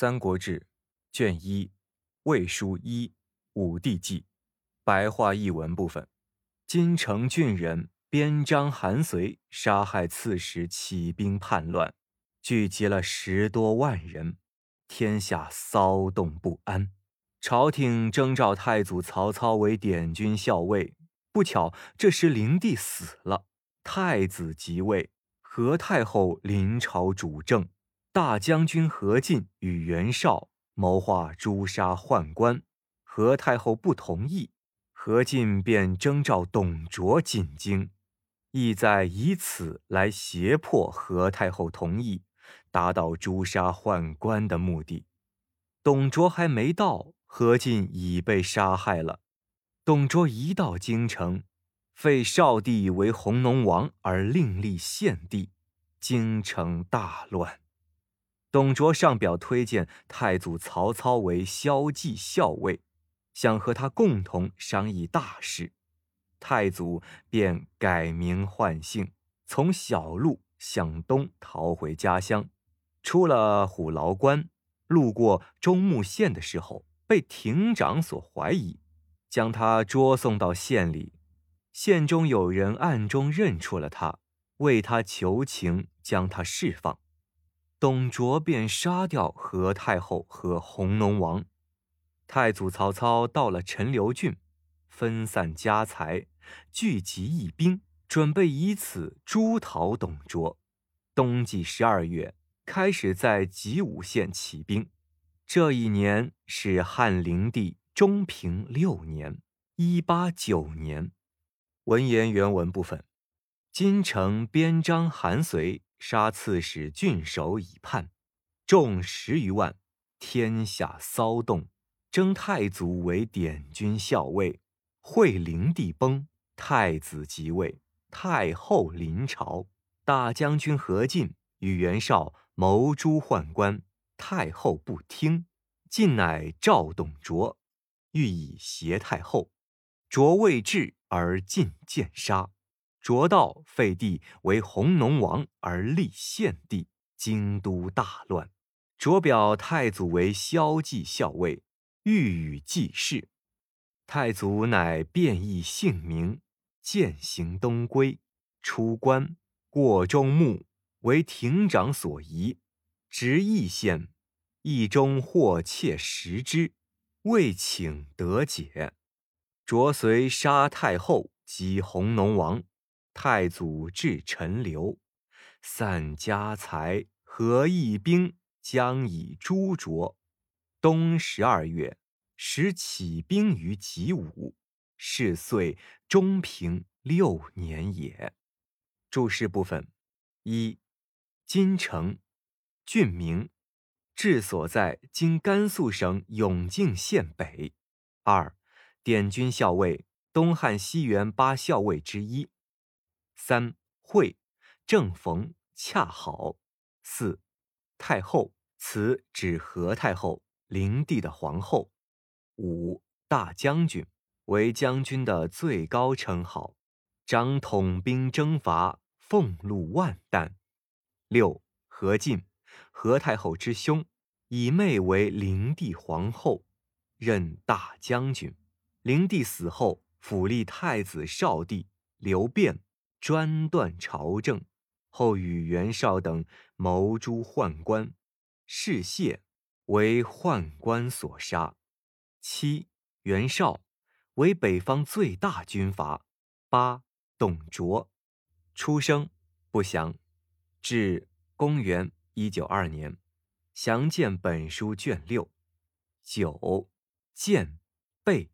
三国志》卷一《魏书一·武帝纪》白话译文部分：金城郡人边章韩遂杀害刺史，起兵叛乱，聚集了十多万人，天下骚动不安。朝廷征召太祖曹操为典军校尉，不巧这时灵帝死了，太子即位，何太后临朝主政。大将军何进与袁绍谋划诛杀宦官，何太后不同意，何进便征召董卓进京，意在以此来胁迫何太后同意，达到诛杀宦官的目的。董卓还没到，何进已被杀害了。董卓一到京城，废少帝为弘农王，而另立献帝，京城大乱。董卓上表推荐太祖曹操为骁骑校尉，想和他共同商议大事。太祖便改名换姓，从小路向东逃回家乡。出了虎牢关，路过中牟县的时候，被亭长所怀疑，将他捉送到县里。县中有人暗中认出了他，为他求情，将他释放。董卓便杀掉何太后和弘农王。太祖曹操到了陈留郡，分散家财，聚集义兵，准备以此诛讨董卓。冬季十二月，开始在吉武县起兵。这一年是汉灵帝中平六年（一八九年）。文言原文部分：金城边章韩遂。杀刺史郡守以叛，众十余万，天下骚动。征太祖为典军校尉。惠灵帝崩，太子即位，太后临朝。大将军何进与袁绍谋诛宦官，太后不听。进乃召董卓，欲以挟太后。卓未至，而进见杀。卓道废帝为弘农王，而立献帝，京都大乱。卓表太祖为骁骑校尉，欲与继事。太祖乃变异姓名，渐行东归，出关过中牟，为亭长所疑，执义县，义中获窃十之，未请得解。卓遂杀太后及弘农王。太祖至陈留，散家财，合义兵，将以诛卓。冬十二月，始起兵于己午，是岁中平六年也。注释部分：一、金城，郡名，治所在今甘肃省永靖县北。二、典军校尉，东汉西元八校尉之一。三会，正逢恰好。四太后，此指何太后，灵帝的皇后。五大将军，为将军的最高称号，掌统兵征伐，俸禄万担。六何进，何太后之兄，以妹为灵帝皇后，任大将军。灵帝死后，辅立太子少帝刘辩。专断朝政，后与袁绍等谋诛宦官，士燮为宦官所杀。七袁绍为北方最大军阀。八董卓出生不详，至公元一九二年，详见本书卷六。九建备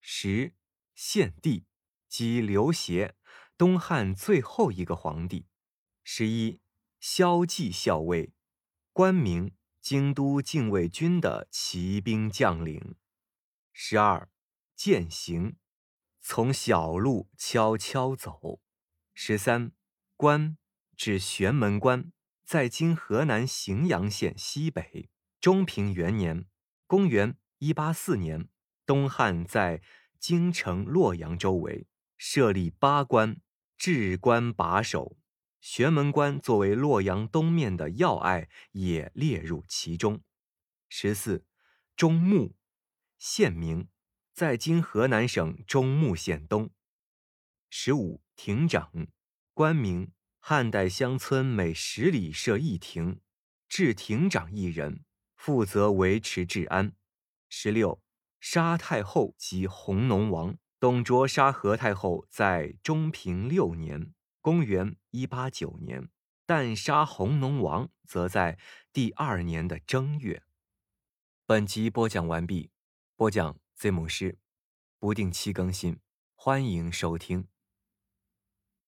十献帝即刘协。东汉最后一个皇帝，十一，骁骑校尉，官名京都禁卫军的骑兵将领。十二，践行，从小路悄悄走。十三，关，指玄门关，在今河南荥阳县西北。中平元年，公元一八四年，东汉在京城洛阳周围设立八关。置关把守，玄门关作为洛阳东面的要隘，也列入其中。十四，中牟，县名，在今河南省中牟县东。十五，亭长，官名，汉代乡村每十里设一亭，置亭长一人，负责维持治安。十六，沙太后及弘农王。董卓杀何太后在中平六年（公元189年），但杀弘农王则在第二年的正月。本集播讲完毕，播讲 Z 母师，不定期更新，欢迎收听。